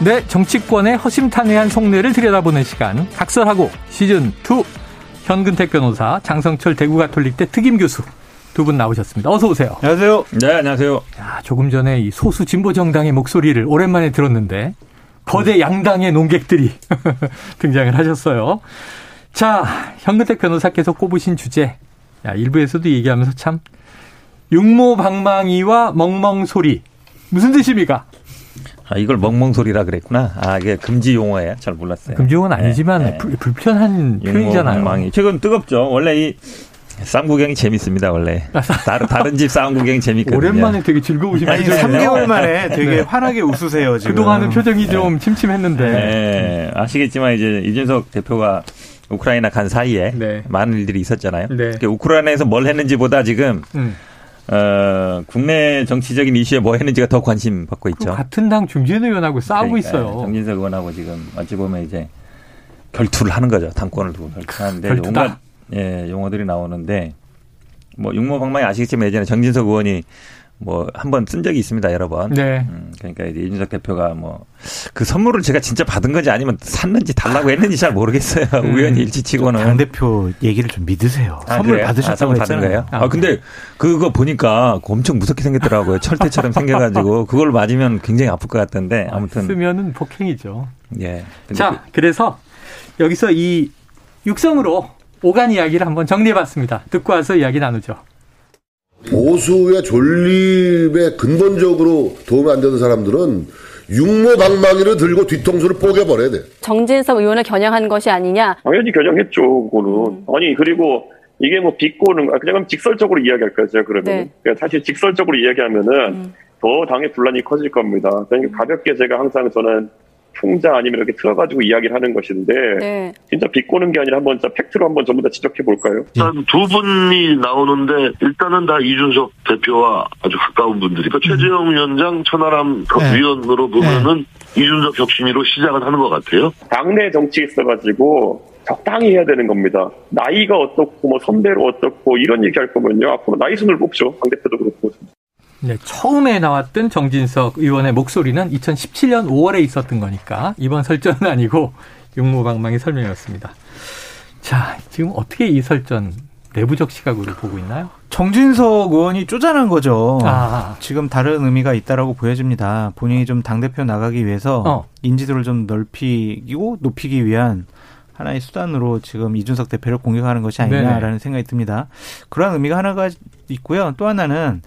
네, 정치권의 허심탄회한 속내를 들여다보는 시간 각설하고 시즌 2 현근택 변호사, 장성철 대구가톨릭대 특임 교수 두 분 나오셨습니다. 어서 오세요. 안녕하세요. 네, 안녕하세요. 야, 조금 전에 이 소수 진보 정당의 목소리를 오랜만에 들었는데 거대 양당의 논객들이 등장을 하셨어요. 자, 현근택 변호사께서 꼽으신 주제. 야, 일부에서도 얘기하면서 참 육모방망이와 멍멍소리 무슨 뜻입니까? 아, 이걸 멍멍 소리라 그랬구나. 아, 이게 금지 용어예요. 잘 몰랐어요. 금지 용어는 아니지만 네, 네. 불, 불편한 표현이잖아요. 멍멍이. 최근 뜨겁죠. 원래 이 싸움 구경이 재밌습니다, 원래. 다른, 다른 집 싸움 구경이 재밌거든요. 오랜만에 되게 표정이네요. 3개월 만에 되게 네. 환하게 웃으세요, 지금. 그동안은 표정이 좀 침침했는데. 네, 아시겠지만 이제 이준석 대표가 우크라이나 간 사이에 네. 많은 일들이 있었잖아요. 네. 우크라이나에서 뭘 했는지보다 지금 음. 어, 국내 정치적인 이슈에 뭐 했는지가 더 관심 받고 그 있죠. 같은 당 중진 의원하고 싸우고 그러니까요. 있어요. 정진석 의원하고 지금 어찌 보면 이제 결투를 하는 거죠. 당권을 두고 결투하는데. 온갖 예, 용어들이 나오는데 뭐 육모방망이 아시겠지만 예전에 정진석 의원이 뭐 한 번 쓴 적이 있습니다 여러 번. 네. 음, 그러니까 이제 이준석 대표가 뭐 그 선물을 제가 진짜 받은 건지 아니면 샀는지 달라고 했는지 잘 모르겠어요. 음. 우연히 일치치고는. 당 대표 얘기를 좀 믿으세요. 아, 선물 그래요? 받으셨다고 아, 선물 받은. 거예요? 아, 근데 그거 보니까 엄청 무섭게 생겼더라고요. 철퇴처럼 생겨가지고 그걸 맞으면 굉장히 아플 것 같던데 아무튼 쓰면은 복행이죠. 예. 자, 그래서 여기서 이 육성으로 오간 이야기를 한번 정리해봤습니다. 듣고 와서 이야기 나누죠. 보수의 존립에 근본적으로 도움이 안 되는 사람들은 육모방망이를 들고 뒤통수를 뽀개버려야 돼. 정진석 의원을 겨냥한 것이 아니냐. 당연히 겨냥했죠, 그거는. 아니, 그리고 이게 뭐 비꼬는, 아, 그냥 직설적으로 이야기할까요, 제가 그러면. 네. 그러니까 사실 직설적으로 이야기하면은 더 당의 분란이 커질 겁니다. 그러니까 가볍게 제가 항상 저는 풍자 아니면 이렇게 틀어가지고 이야기를 하는 것인데, 네. 진짜 비꼬는 게 아니라 한번 진짜 팩트로 한번 전부 다 지적해 볼까요? 일단 두 분이 나오는데 일단은 다 이준석 대표와 아주 가까운 분들이 그러니까 최재형 위원장 천하람 네. 위원으로 보면은 이준석 혁신위로 시작을 하는 것 같아요. 당내 정치에 있어가지고 적당히 해야 되는 겁니다. 나이가 어떻고, 뭐 선배로 어떻고, 이런 얘기 할 거면요. 앞으로 나이 순을 뽑죠. 당 대표도 그렇고. 네, 처음에 나왔던 정진석 의원의 목소리는 2017년 5월에 있었던 거니까 이번 설전은 아니고 육모방망이 설명이었습니다. 자, 지금 어떻게 이 설전 내부적 시각으로 보고 있나요? 정진석 의원이 쪼잔한 거죠. 아. 지금 다른 의미가 있다라고 보여집니다. 본인이 좀 당대표 나가기 위해서 어. 인지도를 좀 넓히고 높이기 위한 하나의 수단으로 지금 이준석 대표를 공격하는 것이 아니냐라는 네네. 생각이 듭니다. 그러한 의미가 하나가 있고요. 또 하나는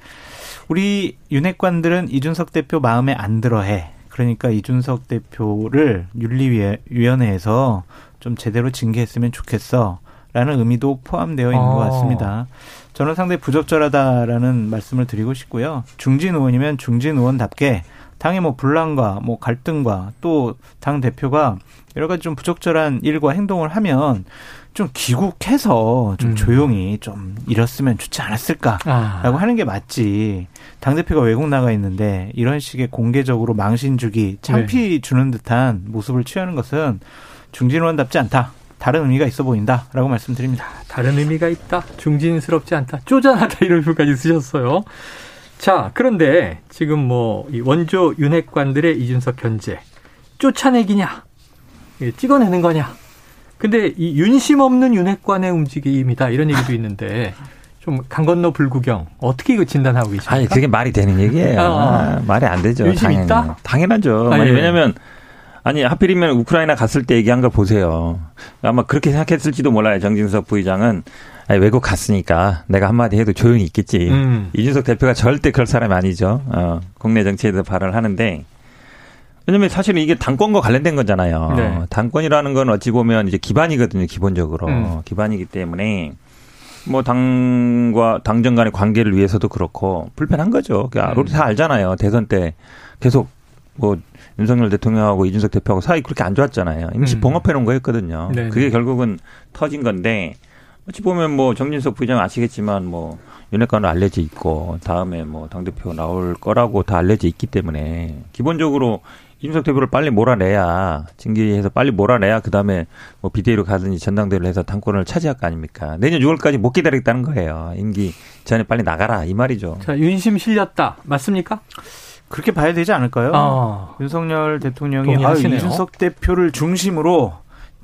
우리 윤핵관들은 이준석 대표 마음에 안 들어해. 그러니까 이준석 대표를 윤리위원회에서 좀 제대로 징계했으면 좋겠어. 라는 의미도 포함되어 있는 것 어. 같습니다. 저는 상당히 부적절하다라는 말씀을 드리고 싶고요. 중진 의원이면 중진 의원답게 당의 뭐 분란과 뭐 갈등과 또 당 대표가 여러 가지 좀 부적절한 일과 행동을 하면 좀 귀국해서 좀 음. 조용히 좀 이랬으면 좋지 않았을까라고 아. 하는 게 맞지. 당 대표가 외국 나가 있는데 이런 식의 공개적으로 망신 주기, 창피 주는 듯한 모습을 취하는 것은 중진 의원답지 않다. 다른 의미가 있어 보인다라고 말씀드립니다. 다른 의미가 있다. 중진스럽지 않다. 쪼잔하다 이런 표까지 쓰셨어요. 자, 그런데 지금 뭐이 원조 윤핵관들의 이준석 견제 쫓아내기냐, 찍어내는 거냐. 근데 이 윤심 없는 윤핵관의 움직임이다 이런 얘기도 있는데 좀 강 건너 불구경 어떻게 이거 진단하고 계십니까? 아니 그게 말이 되는 얘기예요. 어, 어. 아, 말이 안 되죠. 윤심 당연히. 있다? 당연하죠. 아, 아니, 예. 왜냐하면 아니 하필이면 우크라이나 갔을 때 얘기한 걸 보세요. 아마 그렇게 생각했을지도 몰라요. 정진석 부의장은 아니, 외국 갔으니까 내가 한마디 해도 조용히 있겠지. 음. 이준석 대표가 절대 그럴 사람이 아니죠. 어, 국내 정치에 대해서 발언을 하는데 왜냐면 사실은 이게 당권과 관련된 거잖아요. 네. 당권이라는 건 어찌 보면 이제 기반이거든요. 기본적으로 음. 기반이기 때문에 뭐 당과 당정 간의 관계를 위해서도 그렇고 불편한 거죠. 그러니까 음. 우리 다 알잖아요. 대선 때 계속 뭐 윤석열 대통령하고 이준석 대표하고 사이 그렇게 안 좋았잖아요. 임시 음. 봉합해 놓은 거였거든요. 네네. 그게 결국은 터진 건데 어찌 보면 뭐 정진석 부장 아시겠지만 뭐 윤핵관으로 알려져 있고 다음에 뭐 당대표 나올 거라고 다 알려져 있기 때문에 기본적으로 이준석 대표를 빨리 몰아내야 징계해서 빨리 몰아내야 그 다음에 뭐 비대위로 가든지 전당대회를 해서 당권을 차지할 거 아닙니까? 내년 6월까지 못 기다리겠다는 거예요. 임기 전에 빨리 나가라 이 말이죠. 자, 윤심 실렸다. 맞습니까? 그렇게 봐야 되지 않을까요? 어. 윤석열 대통령이 아, 동의하시네요. 이준석 대표를 중심으로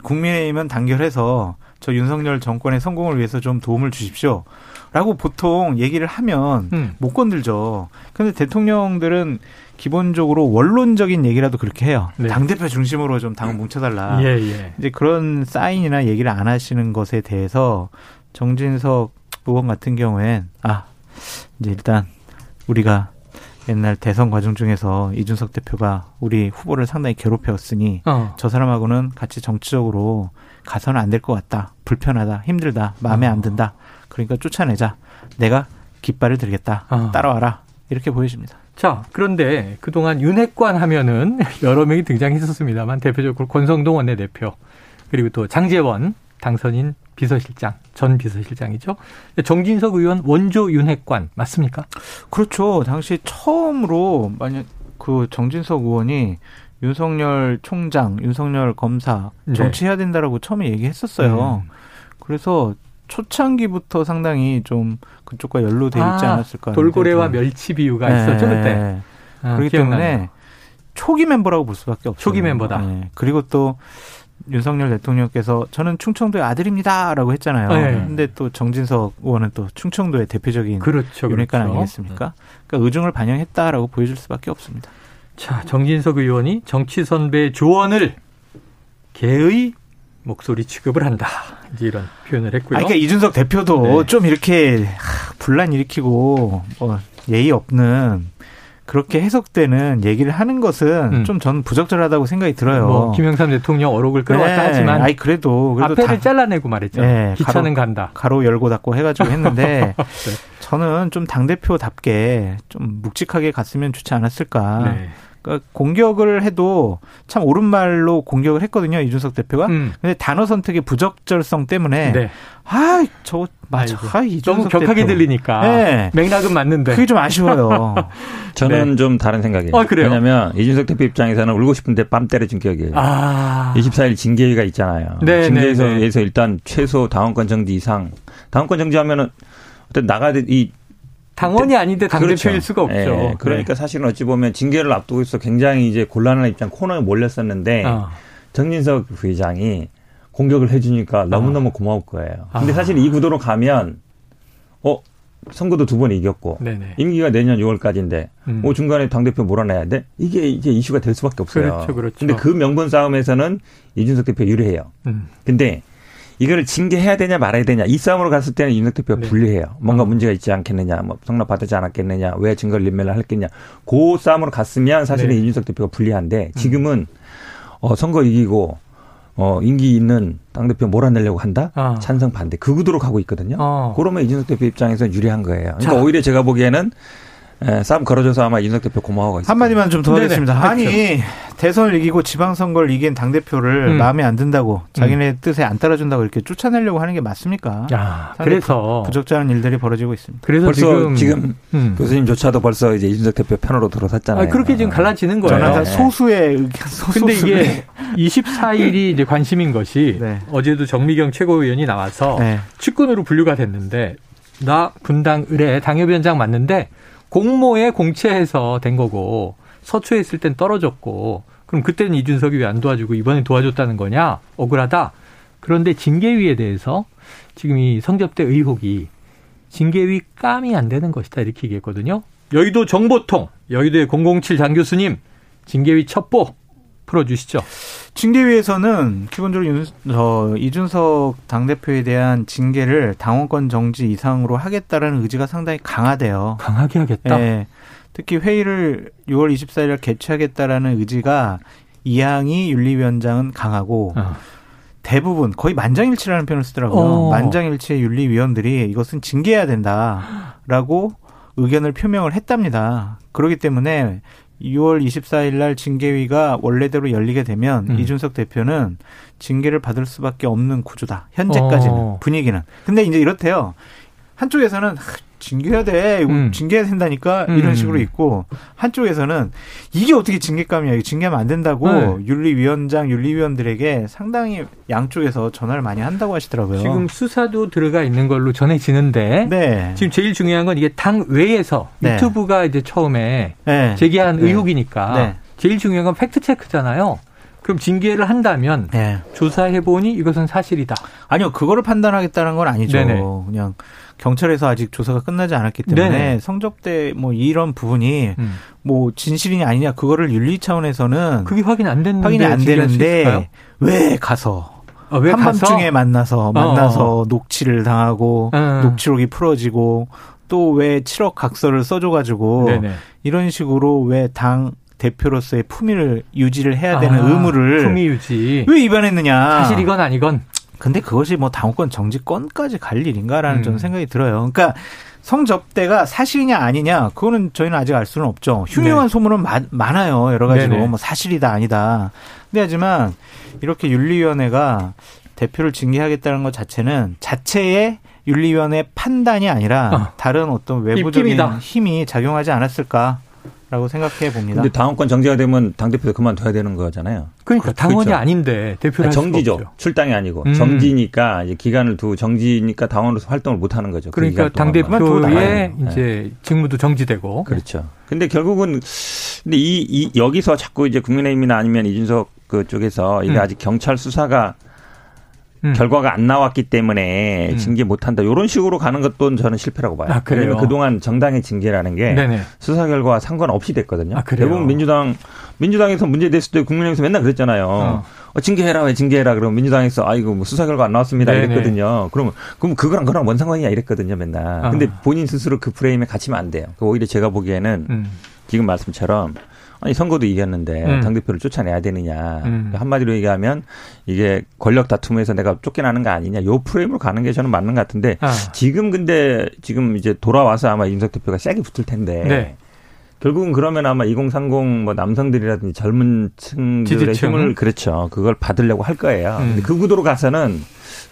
국민의힘은 단결해서 저 윤석열 정권의 성공을 위해서 좀 도움을 주십시오. 라고 보통 얘기를 하면 음. 못 건들죠. 근데 대통령들은 기본적으로 원론적인 얘기라도 그렇게 해요. 네. 당대표 중심으로 좀 당을 뭉쳐달라. 예, 예. 이제 그런 사인이나 얘기를 안 하시는 것에 대해서 정진석 의원 같은 경우엔 아 이제 일단 우리가 옛날 대선 과정 중에서 이준석 대표가 우리 후보를 상당히 괴롭혔으니 어. 저 사람하고는 같이 정치적으로 가서는 안 될 것 같다. 불편하다. 힘들다. 마음에 안 든다. 그러니까 쫓아내자. 내가 깃발을 들겠다. 어. 따라와라. 이렇게 보여집니다. 자, 그런데 그동안 윤핵관 하면은 여러 명이 등장했었습니다만 대표적으로 권성동 원내대표 그리고 또 장재원 당선인 비서실장 전 비서실장이죠. 정진석 의원 원조 윤핵관 맞습니까? 그렇죠. 당시 처음으로 만약 그 정진석 의원이 윤석열 총장, 윤석열 검사 네. 정치해야 된다라고 처음에 얘기했었어요. 음. 그래서 초창기부터 상당히 좀 그쪽과 연루돼 있지 아, 않았을까. 돌고래와 좀- 멸치 비유가 네. 있었죠 그때. 아, 그렇기 기억나네요. 때문에 초기 멤버라고 볼 수밖에 없어요. 초기 멤버다. 네. 그리고 또 윤석열 대통령께서 저는 충청도의 아들입니다라고 했잖아요. 네. 근데 또 정진석 의원은 또 충청도의 대표적인 그렇죠, 윤핵관 그렇죠. 아니겠습니까? 그러니까 의중을 반영했다라고 보여줄 수밖에 없습니다. 자, 정진석 의원이 정치 선배 조언을 개의 목소리 취급을 한다. 이제 이런 표현을 했고요. 아, 그러니까 이준석 대표도 네. 좀 이렇게 하, 분란 일으키고 뭐 예의 없는 그렇게 해석되는 얘기를 하는 것은 음. 좀 저는 부적절하다고 생각이 들어요. 뭐 김영삼 대통령 어록을 끌어왔다 네. 하지만 아니 그래도 그래도 앞에를 다 잘라내고 말했죠. 네, 기차는 가로- 간다. 가로 열고 닫고 해가지고 했는데 네. 저는 좀 당 대표답게 좀 묵직하게 갔으면 좋지 않았을까. 네. 그러니까 공격을 해도 참 옳은 말로 공격을 했거든요 이준석 대표가. 음. 근데 단어 선택의 부적절성 때문에 네. 아 저거 맞아. 아, 이준석 너무 격하게 대표. 들리니까 네. 맥락은 맞는데. 그게 좀 아쉬워요. 저는 좀 다른 생각이에요. 어, 그래요? 왜냐하면 이준석 대표 입장에서는 울고 싶은데 뺨 때려준 기억이에요. 아. 24일 징계위가 있잖아요. 네, 징계위에서 네, 네. 일단 최소 당원권 정지 이상 당원권 정지하면은 어떤 나가야 이 당원이 아닌데 당대표일 그렇죠. 수가 없죠. 예, 그러니까 사실은 어찌 보면 징계를 앞두고 있어 굉장히 이제 곤란한 입장 코너에 몰렸었는데 네. 어. 정진석 부의장이 공격을 해주니까 너무너무 고마울 거예요. 근데 아. 사실 이 구도로 가면 어 선거도 두 번 이겼고 네네. 임기가 내년 6월까지인데 음. 뭐 중간에 당 대표 몰아내야 돼 이게 이제 이슈가 될 수밖에 없어요. 그렇죠, 그렇죠. 근데 그 명분 싸움에서는 이준석 대표 유리해요. 음. 근데 이거를 징계해야 되냐 말아야 되냐 이 싸움으로 갔을 때는 이준석 대표가 네. 불리해요. 뭔가 어. 문제가 있지 않겠느냐, 뭐 성납 받지 않았겠느냐, 왜 증거를 인멸을 했겠냐. 그 싸움으로 갔으면 사실은 네. 이준석 대표가 불리한데 지금은 어, 선거 이기고 어, 임기 있는 당대표 몰아내려고 한다? 아. 찬성 반대. 그 구도로 가고 있거든요. 어. 그러면 이준석 대표 입장에서 유리한 거예요. 그러니까 자. 오히려 제가 보기에는 에, 싸움 걸어줘서 아마 이준석 대표 고마워하고 있어요. 한마디만 좀 더. 하겠습니다. 아니. 대선을 이기고 지방선거를 이긴 당 대표를 음. 마음에 안 든다고 자기네 뜻에 안 따라준다고 이렇게 쫓아내려고 하는 게 맞습니까? 야, 그래서 부적절한 일들이 벌어지고 있습니다. 그래서 벌써 지금, 지금, 음. 교수님조차도 벌써 이제 이준석 대표 편으로 들어섰잖아요. 아, 그렇게 지금 갈라지는 거예요. 저는 다 네. 소수의 의견, 소수. 근데 이게 24일이 이제 관심인 것이 네. 어제도 정미경 최고위원이 나와서 네. 측근으로 분류가 됐는데 나 분당 의뢰 당협위원장 맞는데 공모에 공채해서 된 거고 서초했을 땐 떨어졌고 그럼 그때는 이준석이 왜 안 도와주고 이번에 도와줬다는 거냐 억울하다. 그런데 징계위에 대해서 지금 이 성접대 의혹이 징계위 깜이 안 되는 것이다 이렇게 얘기했거든요. 여의도 정보통 여의도의 007 장 교수님 징계위 첩보 풀어주시죠. 징계위에서는 기본적으로 윤, 저, 이준석 당대표에 대한 징계를 당원권 정지 이상으로 하겠다라는 의지가 상당히 강하대요. 강하게 하겠다. 예. 특히 회의를 6월 24일 개최하겠다라는 의지가 이양희 윤리위원장은 강하고 어. 대부분 거의 만장일치라는 표현을 쓰더라고요. 어. 만장일치의 윤리위원들이 이것은 징계해야 된다라고 의견을 표명을 했답니다. 그렇기 때문에 6월 24일 날 징계위가 원래대로 열리게 되면 음. 이준석 대표는 징계를 받을 수밖에 없는 구조다. 현재까지는 어. 분위기는. 근데 이제 이렇대요. 한쪽에서는 하, 징계해야 돼. 음. 징계해야 된다니까 음. 이런 식으로 있고 한쪽에서는 이게 어떻게 징계감이야. 이거 징계하면 안 된다고 네. 윤리위원장, 윤리위원들에게 상당히 양쪽에서 전화를 많이 한다고 하시더라고요. 지금 수사도 들어가 있는 걸로 전해지는데 네. 지금 제일 중요한 건 이게 당 외에서 네. 유튜브가 이제 처음에 네. 제기한 네. 의혹이니까 네. 제일 중요한 건 팩트 체크잖아요. 그럼 징계를 한다면 네. 조사해 보니 이것은 사실이다. 아니요, 그거를 판단하겠다는 건 아니죠. 네네. 그냥 경찰에서 아직 조사가 끝나지 않았기 때문에 네네. 성접대 뭐 이런 부분이 음. 뭐 진실이냐 아니냐 그거를 윤리 차원에서는 그게 확인 안 됐는데 확인이 안? 되는데 왜 가서 아, 왜 가서? 한밤중에 만나서 만나서 어. 녹취를 당하고 음. 녹취록이 풀어지고 또 왜 7억 각서를 써줘가지고 네네. 이런 식으로 왜당 대표로서의 품위를 유지를 해야 되는 아, 의무를 품위 유지. 왜 위반했느냐? 사실 이건 아니건 근데 그것이 뭐 당원권 정지권까지 갈 일인가라는 음. 저는 생각이 들어요. 그러니까 성접대가 사실이냐 아니냐 그거는 저희는 아직 알 수는 없죠. 흉흉한 네. 소문은 마- 많아요 여러 가지로 네네. 뭐 사실이다 아니다. 근데 하지만 이렇게 윤리위원회가 대표를 징계하겠다는 것 자체는 자체의 윤리위원회 판단이 아니라 어. 다른 어떤 외부적인 입김이다. 힘이 작용하지 않았을까 라고 생각해 봅니다. 근데 당원권 정지가 되면 당대표 그만둬야 되는 거잖아요. 그러니까 당원이 그렇죠. 아닌데 대표를 할 수가 정지죠. 없죠. 출당이 아니고 음. 정지니까 이제 기간을 두고 정지니까 당원으로서 활동을 못 하는 거죠. 그 그러니까 기간 당 동안만. 그만 두고 대표의 나가요. 이제 직무도 정지되고 그렇죠. 근데 결국은 근데 이, 이 여기서 자꾸 이제 국민의힘이나 아니면 이준석 그 쪽에서 이게 음. 아직 경찰 수사가 음. 결과가 안 나왔기 때문에 음. 징계 못 한다. 이런 식으로 가는 것도 저는 실패라고 봐요. 아, 그래요? 왜냐면 그동안 정당의 징계라는 게 네네. 수사 결과와 상관없이 됐거든요. 아? 대부분 민주당 민주당에서 문제 됐을 때 국민의힘에서 맨날 그랬잖아요. 어. 어, 징계해라 왜 징계해라 그러면 민주당에서 아이고 뭐 수사 결과 안 나왔습니다 네네. 이랬거든요. 그러면 그럼 그거랑 그거랑 뭔 상관이냐 이랬거든요 맨날. 아. 근데 본인 스스로 그 프레임에 갇히면 안 돼요. 그 오히려 제가 보기에는 음. 지금 말씀처럼 아니 선거도 이겼는데 음. 당 대표를 쫓아내야 되느냐 음. 한마디로 얘기하면 이게 권력 다툼에서 내가 쫓겨나는 거 아니냐 요 프레임으로 가는 게 저는 맞는 것 같은데 아. 지금 근데 지금 이제 돌아와서 아마 윤석 대표가 세게 붙을 텐데 네. 결국은 그러면 아마 2030 뭐 남성들이라든지 젊은 층들의. 힘을 그렇죠 그걸 받으려고 할 거예요. 음. 근데 그 구도로 가서는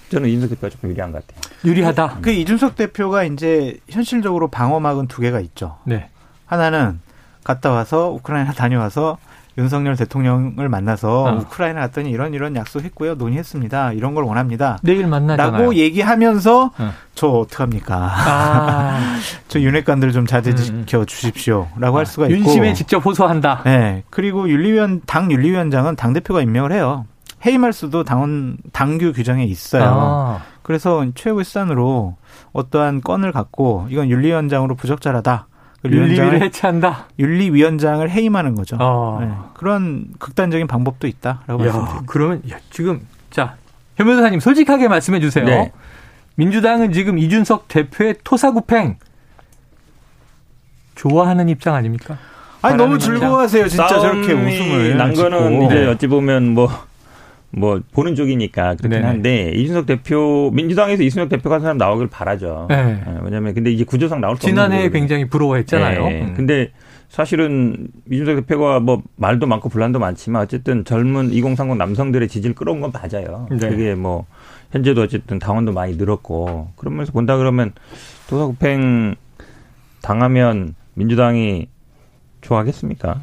저는 윤석 대표가 조금 유리한 것 같아요. 유리하다. 그 이준석 대표가 이제 현실적으로 방어막은 두 개가 있죠. 네. 하나는 갔다 와서 우크라이나 다녀와서 윤석열 대통령을 만나서 어. 우크라이나 갔더니 이런 이런 약속했고요 논의했습니다 이런 걸 원합니다. 내일 만나잖아요. 라고 얘기하면서 어. 저 어떡합니까? 아, 저 윤핵관들 좀 자제시켜 주십시오 라고 할 수가 있고 윤심에 직접 호소한다. 네. 그리고 윤리위원 당 윤리위원장은 당 대표가 임명을 해요. 해임할 수도 당원 당규 규정에 있어요. 아, 그래서 최후의 수단으로 어떠한 건을 갖고 이건 윤리위원장으로 부적절하다. 그 윤리위를 해체한다. 윤리위원장을 해임하는 거죠. 어. 네. 그런 극단적인 방법도 있다라고 야, 말씀드립니다. 그러면 야, 지금 자, 현 변호사님 솔직하게 말씀해 주세요. 네. 민주당은 지금 이준석 대표의 토사구팽 좋아하는 입장 아닙니까? 아니 너무. 즐거워하세요. 진짜 저렇게 웃음을 난 거는. 이제 네. 어찌 보면 뭐, 뭐, 보는 쪽이니까 그렇긴 네네. 한데, 이준석 대표, 민주당에서 이준석 대표 같은 사람 나오길 바라죠. 네. 예, 왜냐면, 근데 이제 구조상 나올 수 없는 지난해에 거거든요. 굉장히 부러워했잖아요. 예, 음. 근데 사실은 이준석 대표가 뭐 말도 많고 분란도 많지만 어쨌든 젊은 2030 남성들의 지지를 끌어온 건 맞아요. 네. 그게 뭐 현재도 어쨌든 당원도 많이 늘었고 그러면서 본다 그러면 도사구팽 당하면 민주당이 좋아하겠습니까?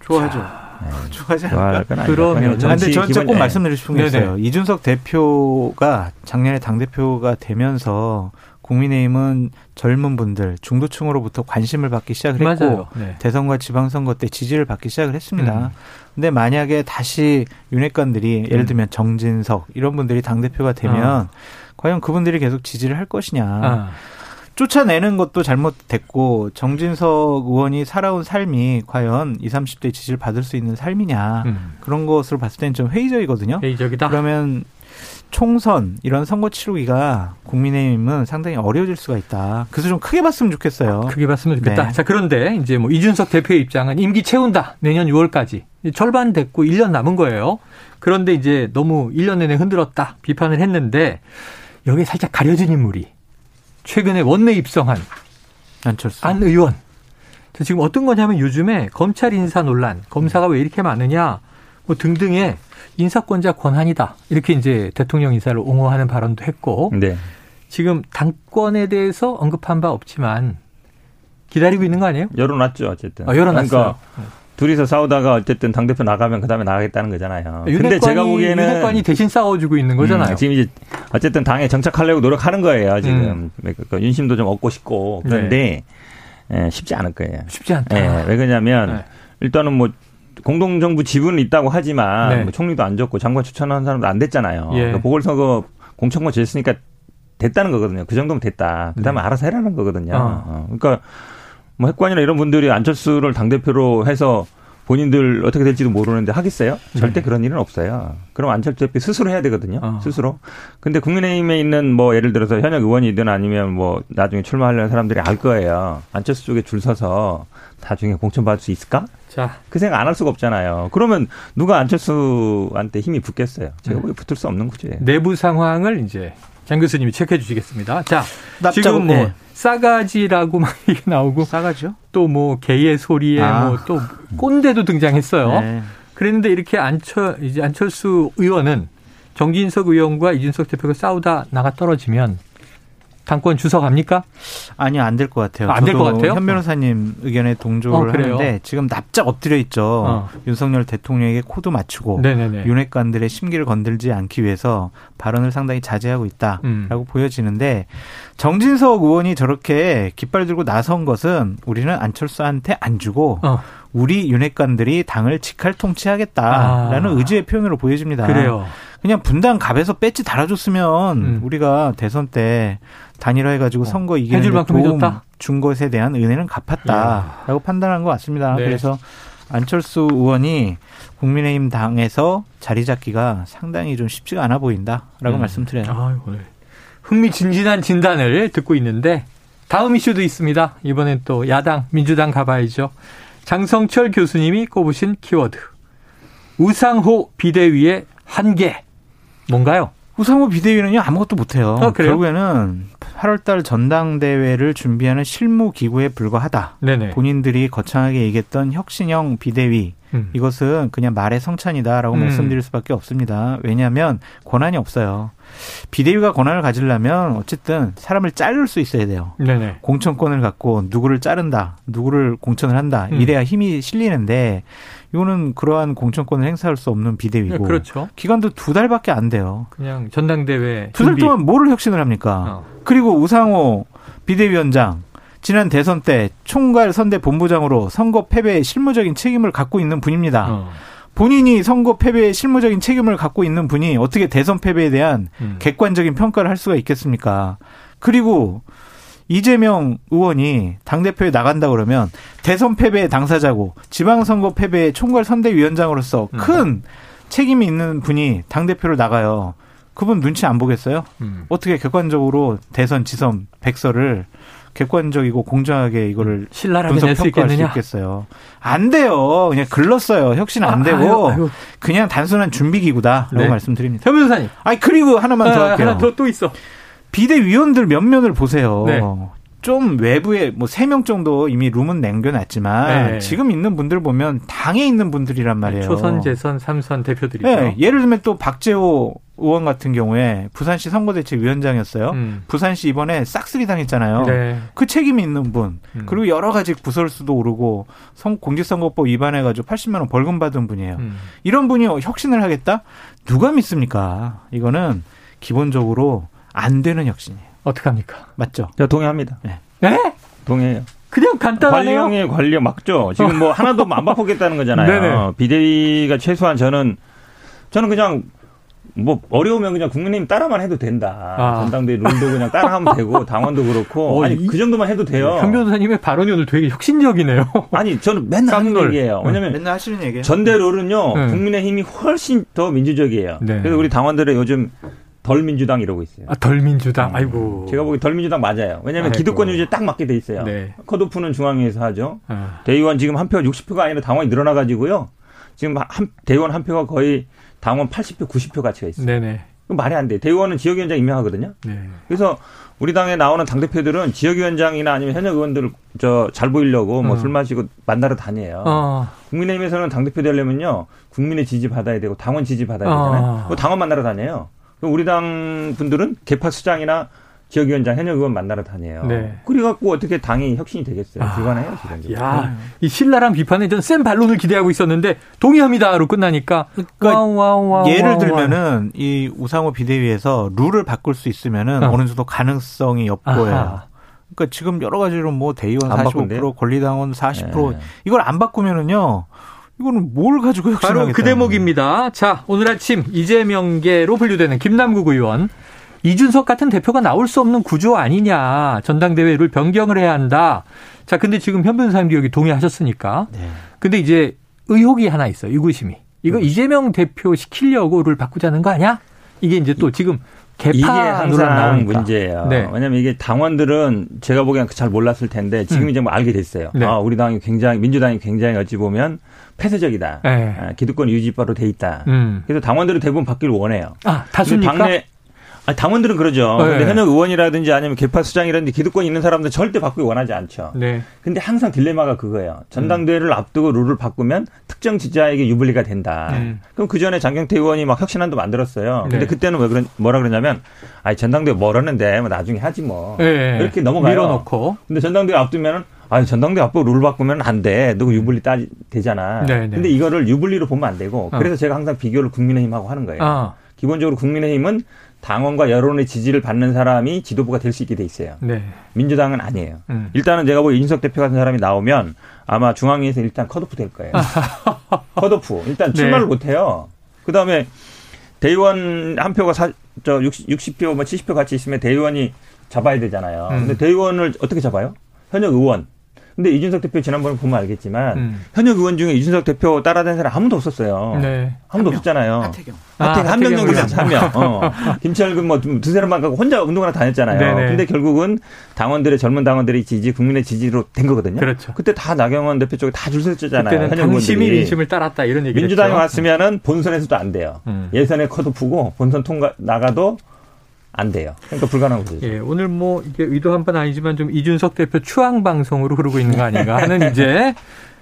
좋아하죠. 좋아하지 않을까? 그러면- 근데 정치 저 진짜 기본- 꼭 예. 말씀드리고 싶은 게 네네. 있어요. 이준석 대표가 작년에 당 대표가 되면서 국민의힘은 젊은 분들, 중도층으로부터 관심을 받기 시작을 했고. 네. 대선과 지방선거 때 지지를 받기 시작을 했습니다. 음. 근데 만약에 다시 윤핵관들이 예를 음. 들면 정진석 이런 분들이 당 대표가 되면 아. 과연 그분들이 계속 지지를 할 것이냐. 아, 쫓아내는 것도 잘못됐고 정진석 의원이 살아온 삶이 과연 20, 30대 지지를 받을 수 있는 삶이냐. 음. 그런 것으로 봤을 때는 좀 회의적이거든요. 회의적이다. 그러면 총선 이런 선거 치르기가 국민의힘은 상당히 어려워질 수가 있다. 그래서 좀 크게 봤으면 좋겠어요. 크게 봤으면 좋겠다. 네. 자, 그런데 이제 뭐 이준석 대표의 입장은 임기 채운다. 내년 6월까지. 절반 됐고 1년 남은 거예요. 그런데 이제 너무 1년 내내 흔들었다. 비판을 했는데 여기에 살짝 가려진 인물이 최근에 원내 입성한 안철수. 안 의원. 지금 어떤 거냐면 요즘에 검찰 인사 논란, 검사가 왜 이렇게 많으냐, 뭐 등등의 인사권자 권한이다. 이렇게 이제 대통령 인사를 옹호하는 발언도 했고, 네. 지금 당권에 대해서 언급한 바 없지만 기다리고 있는 거 아니에요? 열어놨죠, 어쨌든. 아, 열어놨어요. 그러니까 둘이서 싸우다가 어쨌든 당대표 나가면 그 다음에 나가겠다는 거잖아요. 근데 제가 보기에는. 윤핵관이 대신 싸워주고 있는 거잖아요. 음, 지금 이제 어쨌든 당에 정착하려고 노력하는 거예요, 지금. 음. 그 윤심도 좀 얻고 싶고. 그런데 예, 쉽지 않을 거예요. 쉽지 않다. 예, 왜 그러냐면 네. 일단은 뭐 공동정부 지분은 있다고 하지만 네. 뭐 총리도 안 줬고 장관 추천하는 사람도 안 됐잖아요. 예. 그러니까 보궐선거 공천권 졌으니까 됐다는 거거든요. 그 정도면 됐다. 그 다음에 네. 알아서 해라는 거거든요. 어. 어, 그러니까 뭐 핵관이나 이런 분들이 안철수를 당 대표로 해서 본인들 어떻게 될지도 모르는데 하겠어요? 절대 네. 그런 일은 없어요. 그럼 안철수 대표 스스로 해야 되거든요. 어. 스스로. 근데 국민의힘에 있는 뭐 예를 들어서 현역 의원이든 아니면 뭐 나중에 출마하려는 사람들이 알 거예요. 안철수 쪽에 줄 서서 나중에 공천 받을 수 있을까? 자, 그 생각 안 할 수가 없잖아요. 그러면 누가 안철수한테 힘이 붙겠어요? 제가 보기 붙을 수 없는 거죠. 내부 상황을 이제 장 교수님이 체크해 주시겠습니다. 자, 지금 뭐 네. 싸가지라고 막 얘기 나오고 싸가죠? 또뭐 개의 소리에 아. 뭐또 꼰대도 등장했어요. 네. 그랬는데 이렇게 안철 이제 안철수 의원은 정진석 의원과 이준석 대표가 싸우다 나가 떨어지면 당권 주서 갑니까? 아니요, 안 될 것 같아요. 안 될 것 같아요? 현 변호사님 의견에 동조를 어? 하는데 지금 납작 엎드려 있죠. 어. 윤석열 대통령에게 코도 맞추고 네네네. 윤핵관들의 심기를 건들지 않기 위해서 발언을 상당히 자제하고 있다라고 음. 보여지는데 정진석 의원이 저렇게 깃발 들고 나선 것은 우리는 안철수한테 안 주고 어, 우리 윤핵관들이 당을 직할 통치하겠다라는 아. 의지의 표현으로 보여집니다. 그래요. 그냥 분당 갑에서 배지 달아줬으면 음. 우리가 대선 때 단일화해가지고 선거 이기는 도움 해줬다? 준 것에 대한 은혜는 갚았다라고 판단한 것 같습니다. 네. 그래서 안철수 의원이 국민의힘 당에서 자리 잡기가 상당히 좀 쉽지가 않아 보인다라고 음. 말씀드려요. 아, 오늘 흥미진진한 진단을 듣고 있는데 다음 이슈도 있습니다. 이번엔 또 야당 민주당 가봐야죠. 장성철 교수님이 꼽으신 키워드 우상호 비대위의 한계 뭔가요? 우상호 비대위는요 아무것도 못해요. 어, 그래요? 결국에는 8월달 전당대회를 준비하는 실무 기구에 불과하다. 네네. 본인들이 거창하게 얘기했던 혁신형 비대위 음. 이것은 그냥 말의 성찬이다라고 음. 말씀드릴 수밖에 없습니다. 왜냐하면 권한이 없어요. 비대위가 권한을 가지려면 어쨌든 사람을 자를 수 있어야 돼요. 네네. 공천권을 갖고 누구를 자른다, 누구를 공천을 한다, 음. 이래야 힘이 실리는데 이거는 그러한 공천권을 행사할 수 없는 비대위고 네, 그렇죠. 기간도 두 달밖에 안 돼요. 그냥 전당대회 두 달. 동안 뭐를 혁신을 합니까? 어. 그리고 우상호 비대위원장 지난 대선 때 총괄 선대 본부장으로 선거 패배의 실무적인 책임을 갖고 있는 분입니다. 어. 본인이 선거 패배의 실무적인 책임을 갖고 있는 분이 어떻게 대선 패배에 대한 음. 객관적인 평가를 할 수가 있겠습니까? 그리고 이재명 의원이 당대표에 나간다 그러면 대선 패배의 당사자고 지방선거 패배의 총괄 선대위원장으로서 음. 큰 책임이 있는 분이 당대표를 나가요. 그분 눈치 안 보겠어요? 음. 어떻게 객관적으로 대선 지선 백서를 객관적이고 공정하게 이거를 신랄하게 분석 낼수 평가할 수 있겠느냐? 있겠어요. 안 돼요. 그냥 글렀어요. 혁신 안 아, 되고 아유, 아유. 그냥 단순한 준비 기구다라고 네. 말씀드립니다. 현 변호사님. 아니 그리고 하나만 더 아, 할게요. 하나 더또 있어. 비대위원들 몇 면을 보세요. 네. 좀 외부에 뭐 세 명 정도 이미 룸은 남겨놨지만 네. 지금 있는 분들 보면 당에 있는 분들이란 말이에요. 초선, 재선, 삼선 대표들이죠. 네, 예를 들면 또 박재호 의원 같은 경우에 부산시 선거대책위원장이었어요. 음. 부산시 이번에 싹쓸이 당했잖아요. 네. 그 책임이 있는 분 음. 그리고 여러 가지 구설수도 오르고 성, 공직선거법 위반해가지고 80만 원 벌금 받은 분이에요. 음. 이런 분이 혁신을 하겠다? 누가 믿습니까? 이거는 기본적으로 안 되는 혁신이에요. 어떡합니까? 맞죠? 제가 동의합니다. 네? 동의해요. 그냥 간단하네요. 관리형의 관리 막죠. 지금 뭐 하나도 안 바꾸겠다는 거잖아요. 네네. 비대위가 최소한 저는 저는 그냥 뭐 어려우면 그냥 국민의힘 따라만 해도 된다. 아. 전당대회 룰도 그냥 따라하면 되고 당원도 그렇고 어, 아니 이- 그 정도만 해도 돼요. 현 변호사님의 발언이 오늘 되게 혁신적이네요. 아니 저는 맨날 하는 깜놀. 얘기예요. 왜냐면 맨날 하시는 얘기예요. 전대 룰은요 네. 국민의힘이 훨씬 더 민주적이에요. 네. 그래서 우리 당원들은 요즘 덜 민주당 이러고 있어요. 아, 덜 민주당. 아이고. 제가 보기 덜 민주당 맞아요. 왜냐하면 아이고. 기득권 유지에 딱 맞게 돼 있어요. 네. 컷오프는 중앙위에서 하죠. 아, 대의원 지금 한 표 60표가 아니라 당원이 늘어나 가지고요. 지금 한, 대의원 한 표가 거의 당원 80표, 90표 가치가 있어요. 네네. 말이 안 돼. 대의원은 지역위원장 임명하거든요. 네. 그래서 우리 당에 나오는 당 대표들은 지역위원장이나 아니면 현역 의원들을 저 잘 보이려고 뭐 음. 술 마시고 만나러 다녀요. 어. 국민의힘에서는 당 대표 되려면요. 국민의 지지 받아야 되고 당원 지지 받아야 어. 되잖아요. 뭐 당원 만나러 다녀요. 우리 당 분들은 계파 수장이나 지역위원장 현역 의원 만나러 다녀요. 네. 그래갖고 어떻게 당이 혁신이 되겠어요? 아. 불가능해요, 지금. 야, 이 신랄한 비판에 전 센 반론을 기대하고 있었는데 동의합니다로 끝나니까 그러니까 wow, 예를 들면은 이 우상호 비대위에서 룰을 바꿀 수 있으면은 어. 어느 정도 가능성이 엿보여요. 아하. 그러니까 지금 여러 가지로 뭐 대의원 안45% 바꾼대요? 권리당원 40% 네. 이걸 안 바꾸면은요. 이거는 뭘 가지고 혁신하겠다. 바로 그 대목입니다. 자, 오늘 아침 이재명계로 분류되는 김남국 의원. 이준석 같은 대표가 나올 수 없는 구조 아니냐. 전당대회를 변경을 해야 한다. 자, 근데 지금 현 변호사님도 여기 동의하셨으니까. 네. 근데 이제 의혹이 하나 있어요. 의구심이. 이거 이재명 대표 시키려고 를 바꾸자는 거 아니야? 이게 이제 또 지금 이게 개파 논란 항상 나오니까. 문제예요. 네. 왜냐하면 이게 당원들은 제가 보기엔 잘 몰랐을 텐데 지금 음. 이제 뭐 알게 됐어요. 네. 아, 우리 당이 굉장히 민주당이 굉장히 어찌 보면 폐쇄적이다. 네. 아, 기득권 유지바로 돼 있다. 음. 그래서 당원들은 대부분 바뀌를 원해요. 아, 다수니까? 당내 아, 당원들은 그러죠. 네. 근데 현역 의원이라든지 아니면 개파 수장이라든지 기득권 있는 사람들은 절대 바꾸기 원하지 않죠. 네. 근데 항상 딜레마가 그거예요. 전당대회를 앞두고 룰을 바꾸면 특정 지지자에게 유불리가 된다. 음. 그럼 그 전에 장경태 의원이 막 혁신안도 만들었어요. 근데 네. 그때는 왜 그런 뭐라 그러냐면, 아니 전당대회 멀었는데 뭐 나중에 하지 뭐. 네. 이렇게 넘어가요. 밀어놓고. 근데 전당대회 앞두면은 아니 전당대회 앞두고 룰 바꾸면 안 돼. 누구 유불리 따지 되잖아. 네, 네. 근데 이거를 유불리로 보면 안 되고. 어. 그래서 제가 항상 비교를 국민의힘하고 하는 거예요. 아, 기본적으로 국민의힘은 당원과 여론의 지지를 받는 사람이 지도부가 될 수 있게 돼 있어요. 네. 민주당은 아니에요. 음. 일단은 제가 보기 이준석 대표 같은 사람이 나오면 아마 중앙위에서 일단 컷오프 될 거예요. 컷오프. 일단 출마를 네. 못 해요. 그 다음에 대의원 한 표가 사, 저 60, 60표, 뭐 70표 같이 있으면 대의원이 잡아야 되잖아요. 음. 근데 대의원을 어떻게 잡아요? 현역 의원. 근데 이준석 대표 지난번에 보면 알겠지만 음. 현역 의원 중에 이준석 대표 따라다니는 사람 아무도 없었어요. 네. 아무도 없었잖아요. 하태경. 아, 하태경 한명 하태경 정도. 됐어, 한 명. 어. 김철근 뭐 두세 명만 가고 혼자 운동하러 다녔잖아요. 네네. 근데 결국은 당원들의 젊은 당원들의 지지, 국민의 지지로 된 거거든요. 그렇죠. 그때 다 나경원 대표 쪽에 다 줄 섰잖아요. 당심이 의원들이. 민심을 따랐다 이런 얘기를 민주당이 했죠. 왔으면은 본선에서도 안 돼요. 음. 예선에 컷오프고 본선 통과 나가도 안 돼요. 그러니까 불가능한 거죠. 예, 오늘 뭐 이게 의도한 바는 아니지만 좀 이준석 대표 추앙 방송으로 흐르고 있는 거 아닌가 하는 이제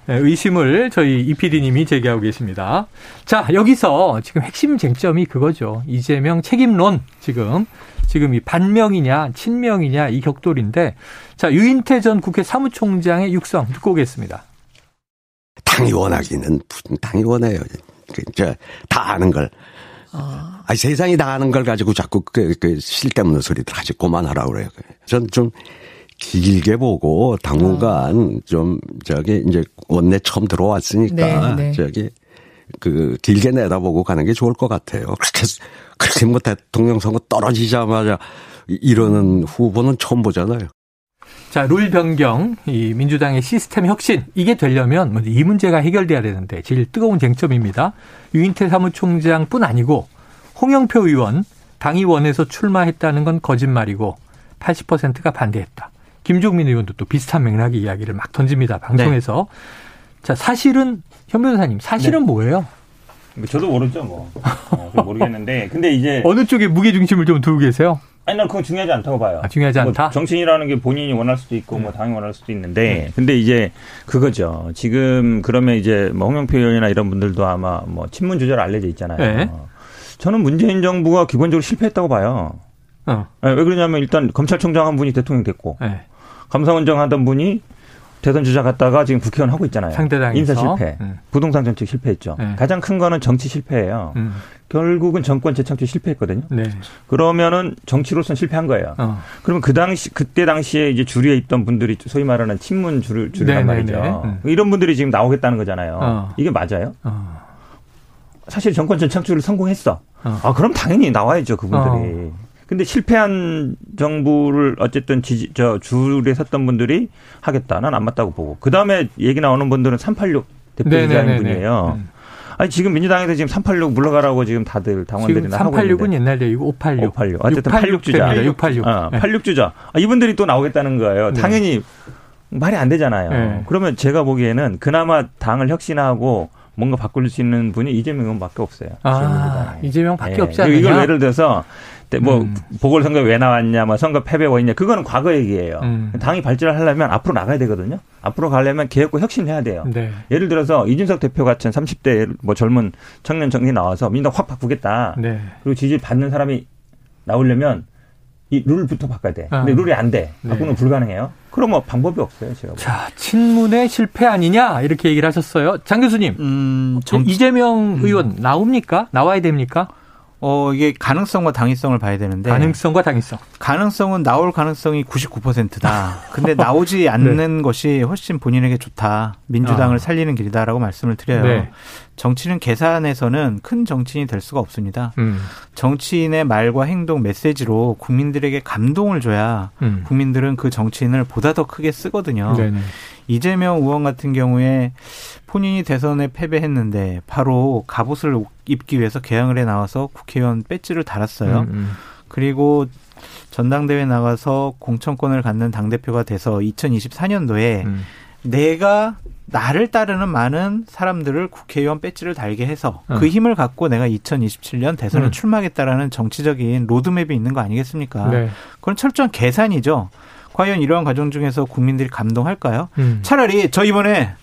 예, 의심을 저희 이 PD님이 제기하고 계십니다. 자, 여기서 지금 핵심 쟁점이 그거죠. 이재명 책임론 지금 지금 이 반명이냐 친명이냐 이 격돌인데 자 유인태 전 국회 사무총장의 육성 듣고 오겠습니다. 당이 원하기는 무슨 당이 원해요. 진짜 다 아는 걸. 아 세상이 다 아는 걸 가지고 자꾸 그, 그 쓸데없는 소리들 하지 그만하라 그래요. 전 좀 길게 보고 당분간 좀 저기 이제 원내 처음 들어왔으니까 네, 네. 저기 그 길게 내다보고 가는 게 좋을 것 같아요. 그렇게 그렇게 뭐 대통령 선거 떨어지자마자 이러는 후보는 처음 보잖아요. 자, 룰 변경, 이 민주당의 시스템 혁신, 이게 되려면 먼저 이 문제가 해결돼야 되는데 제일 뜨거운 쟁점입니다. 유인태 사무총장뿐 아니고 홍영표 의원, 당이 원해서 출마했다는 건 거짓말이고 80%가 반대했다. 김종민 의원도 또 비슷한 맥락의 이야기를 막 던집니다. 방송에서. 자, 사실은 현 변호사님, 사실은 네. 뭐예요? 뭐 저도 모르죠, 뭐. 어, 모르겠는데. 근데 이제. 어느 쪽에 무게 중심을 좀 두고 계세요? 아니, 난 그건 중요하지 않다고 봐요. 아, 중요하지 뭐 않다? 정치인이라는 게 본인이 원할 수도 있고, 뭐 당이 원할 수도 있는데. 근데 이제 그거죠. 지금 그러면 이제 뭐 홍영표 의원이나 이런 분들도 아마 뭐 친문 주자로 알려져 있잖아요. 네. 저는 문재인 정부가 기본적으로 실패했다고 봐요. 어, 네, 왜 그러냐면 일단 검찰총장 한 분이 대통령 됐고, 네. 감사원장 하던 분이 대선 주자 갔다가 지금 국회의원 하고 있잖아요. 상대당에서. 인사 실패. 음. 부동산 정책 실패했죠. 네. 가장 큰 거는 정치 실패예요. 음, 결국은 정권 재창출 실패했거든요. 네. 그러면은 정치로서는 실패한 거예요. 어, 그러면 그 당시 그때 당시에 이제 주류에 있던 분들이 소위 말하는 친문 주류 주류란 네네네. 말이죠. 음. 이런 분들이 지금 나오겠다는 거잖아요. 어. 이게 맞아요? 어, 사실 정권 재창출을 성공했어. 어. 아 그럼 당연히 나와야죠 그분들이. 어. 근데 실패한 정부를 어쨌든 지지 저 줄에 섰던 분들이 하겠다. 난 안 맞다고 보고. 그 다음에 얘기 나오는 분들은 386 대표이사인 네네네네. 분이에요. 음. 아니 지금 민주당에서 지금 386 물러가라고 지금 다들 당원들이 지금 하고 있는데. 386은 옛날 얘기고 586. 586. 어쨌든 86 주자. 686. 어, 네. 86 주자. 아, 이분들이 또 나오겠다는 거예요. 네. 당연히 말이 안 되잖아요. 네. 그러면 제가 보기에는 그나마 당을 혁신하고 뭔가 바꿀 수 있는 분이 이재명 의원밖에 없어요. 아, 이재명밖에 예. 없지 않느냐? 이걸 예를 들어서 뭐 음. 보궐선거 왜 나왔냐, 뭐 선거 패배 원이냐, 그거는 과거 얘기예요. 음. 당이 발전을 하려면 앞으로 나가야 되거든요. 앞으로 가려면 개혁과 혁신해야 돼요. 네. 예를 들어서 이준석 대표 같은 30대 뭐 젊은 청년 정이 나와서 민당 확 바꾸겠다. 네. 그리고 지지 받는 사람이 나오려면 이 룰부터 바꿔야 돼. 근데 아. 룰이 안 돼. 바꾸는 네. 불가능해요. 그럼 뭐 방법이 없어요, 제가. 자, 친문의 실패 아니냐 이렇게 얘기를 하셨어요. 장 교수님, 음, 이재명 의원 나옵니까? 나와야 됩니까? 어, 이게 가능성과 당위성을 봐야 되는데. 가능성과 당위성. 가능성은 나올 가능성이 99%다. 근데 나오지 않는 것이 훨씬 본인에게 좋다. 민주당을 아. 살리는 길이다라고 말씀을 드려요. 네. 정치는 계산해서는 큰 정치인이 될 수가 없습니다. 음. 정치인의 말과 행동 메시지로 국민들에게 감동을 줘야 음. 국민들은 그 정치인을 보다 더 크게 쓰거든요. 네네. 이재명 의원 같은 경우에 본인이 대선에 패배했는데 바로 갑옷을 입기 위해서 개항을 해 나와서 국회의원 배지를 달았어요. 음, 음. 그리고 전당대회 나가서 공천권을 갖는 당대표가 돼서 2024년도에 음. 내가 나를 따르는 많은 사람들을 국회의원 배지를 달게 해서 어. 그 힘을 갖고 내가 2027년 대선에 음. 출마하겠다라는 정치적인 로드맵이 있는 거 아니겠습니까? 네. 그건 철저한 계산이죠. 과연 이러한 과정 중에서 국민들이 감동할까요? 음. 차라리 저 이번에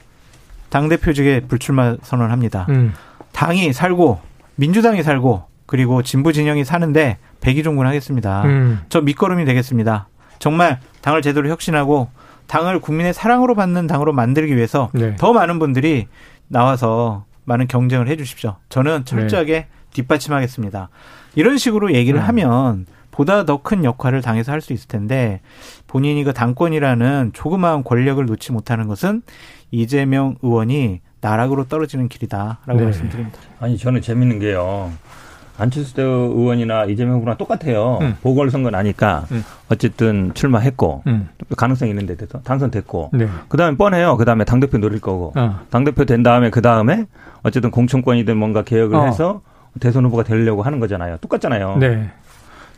당대표직에 불출마 선언합니다. 음. 당이 살고 민주당이 살고 그리고 진보 진영이 사는데 백의종군 하겠습니다. 음. 저 밑거름이 되겠습니다. 정말 당을 제대로 혁신하고 당을 국민의 사랑으로 받는 당으로 만들기 위해서 네. 더 많은 분들이 나와서 많은 경쟁을 해 주십시오. 저는 철저하게 뒷받침하겠습니다. 이런 식으로 얘기를 음. 하면 보다 더 큰 역할을 당에서 할 수 있을 텐데 본인이 그 당권이라는 조그마한 권력을 놓지 못하는 것은 이재명 의원이 나락으로 떨어지는 길이다라고 네. 말씀드립니다. 아니 저는 재밌는 게요. 안철수 의원이나 이재명 후보랑 똑같아요. 음. 보궐선거 나니까 음. 어쨌든 출마했고 음. 가능성이 있는 데 돼서 당선됐고 네. 그다음에 뻔해요. 그다음에 당대표 노릴 거고 어. 당대표 된 다음에 그다음에 어쨌든 공천권이든 뭔가 개혁을 어. 해서 대선 후보가 되려고 하는 거잖아요. 똑같잖아요. 네.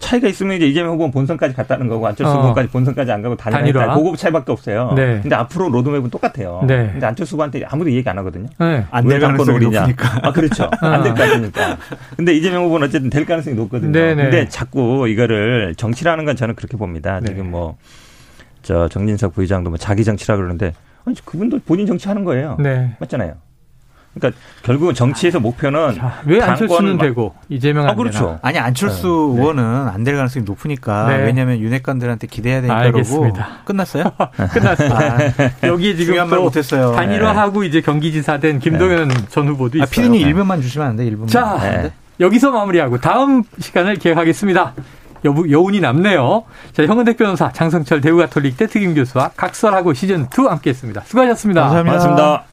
차이가 있으면 이제 이재명 후보는 본선까지 갔다는 거고 안철수 어. 후보까지 본선까지 안 가고 단일화. 단일화. 그거 차이밖에 없어요. 네. 근데 앞으로 로드맵은 똑같아요. 네. 근데 안철수 후보한테 아무도 얘기 안 하거든요. 네. 안될왜 갖고 가능성이 노리냐. 높으니까. 아, 그렇죠. 안될것 같으니까. 근데 이재명 후보는 어쨌든 될 가능성이 높거든요. 네네. 근데 자꾸 이거를 정치라는 건 저는 그렇게 봅니다. 네. 지금 뭐, 저 정진석 부의장도 뭐 자기 정치라 그러는데, 아니, 그분도 본인 정치하는 거예요. 네. 맞잖아요. 그러니까 결국은 정치에서 목표는. 자, 왜 안철수는 막- 되고 이재명은 아, 안 되나? 그렇죠. 아니 안철수 네. 의원은 안 될 가능성이 높으니까 네. 왜냐하면 윤핵관들한테 기대해야 되니까 그러고 알겠습니다. 끝났어요? 끝났습니다. 여기 지금 또 못했어요. 단일화하고 이제 경기지사 된 김동연 전 후보도 아, 있어요. 피디님 1분만 주시면 안 돼? 1분만. 자, 네. 여기서 마무리하고 다음 시간을 기획하겠습니다. 여부, 여운이 남네요. 자, 형은택 변호사, 장성철 대우가톨릭 대 특임 교수와 각설하고 시즌2 함께 했습니다. 수고하셨습니다. 감사합니다. 고맙습니다.